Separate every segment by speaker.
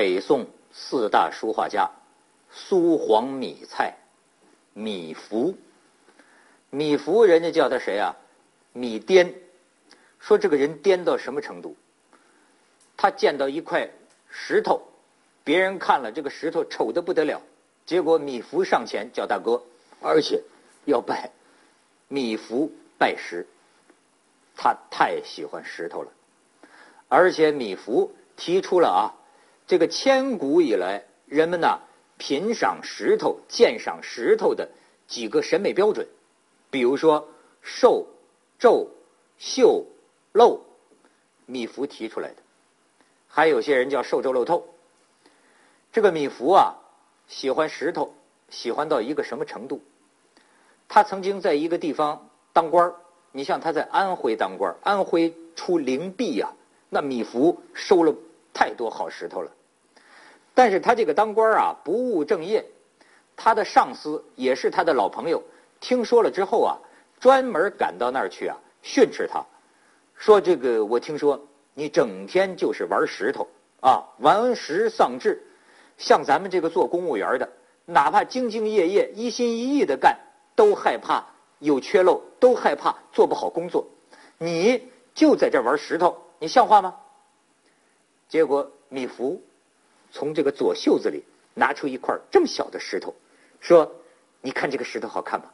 Speaker 1: 北宋四大书画家苏黄米蔡米芾，米芾人家叫他谁啊？米颠。说这个人颠到什么程度？他见到一块石头，别人看了这个石头丑的不得了，结果米芾上前叫大哥，而且要拜米芾拜石。他太喜欢石头了，而且米芾提出了啊，这个千古以来人们呢品赏石头、鉴赏石头的几个审美标准，比如说瘦、皱、秀、露，米芾提出来的。还有些人叫瘦皱露透。这个米芾啊，喜欢石头，喜欢到一个什么程度？他曾经在一个地方当官儿。你像他在安徽当官，安徽出灵璧呀，那米芾收了太多好石头了。但是他这个当官啊，不务正业，他的上司也是他的老朋友，听说了之后啊，专门赶到那儿去啊训斥他，说这个我听说你整天就是玩石头啊，玩石丧志，像咱们这个做公务员的，哪怕兢兢业业、一心一意的干，都害怕。有缺漏都害怕做不好工作，你就在这玩石头，你像话吗？结果米芾从这个左袖子里拿出一块这么小的石头，说：“你看这个石头好看吗？”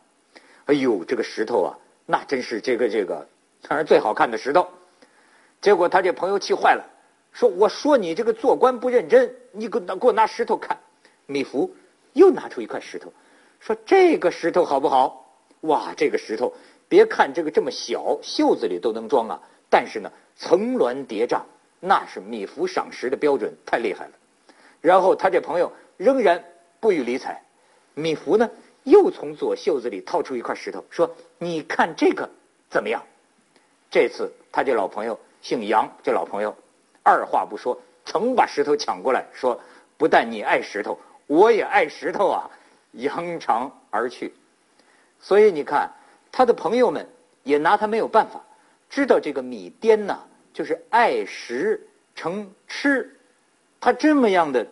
Speaker 1: 哎呦，这个石头啊，那真是这个这个，当然最好看的石头。结果他这朋友气坏了，说：“我说你这个做官不认真，你给我拿给我拿石头看。”米芾又拿出一块石头，说：“这个石头好不好？”哇，这个石头，别看这个这么小，袖子里都能装啊！但是呢，层峦叠嶂，那是米芾赏石的标准，太厉害了。然后他这朋友仍然不予理睬，米芾呢又从左袖子里掏出一块石头，说：“你看这个怎么样？”这次他这老朋友姓杨，这老朋友二话不说，曾把石头抢过来，说：“不但你爱石头，我也爱石头啊！”扬长而去。所以你看，他的朋友们也拿他没有办法，知道这个米颠呐，就是爱石成痴，他这么样的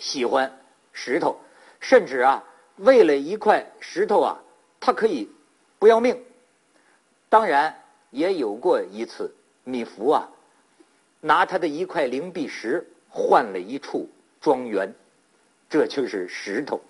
Speaker 1: 喜欢石头，甚至啊，为了一块石头啊，他可以不要命。当然也有过一次，米芾啊，拿他的一块灵璧石换了一处庄园，这就是石头。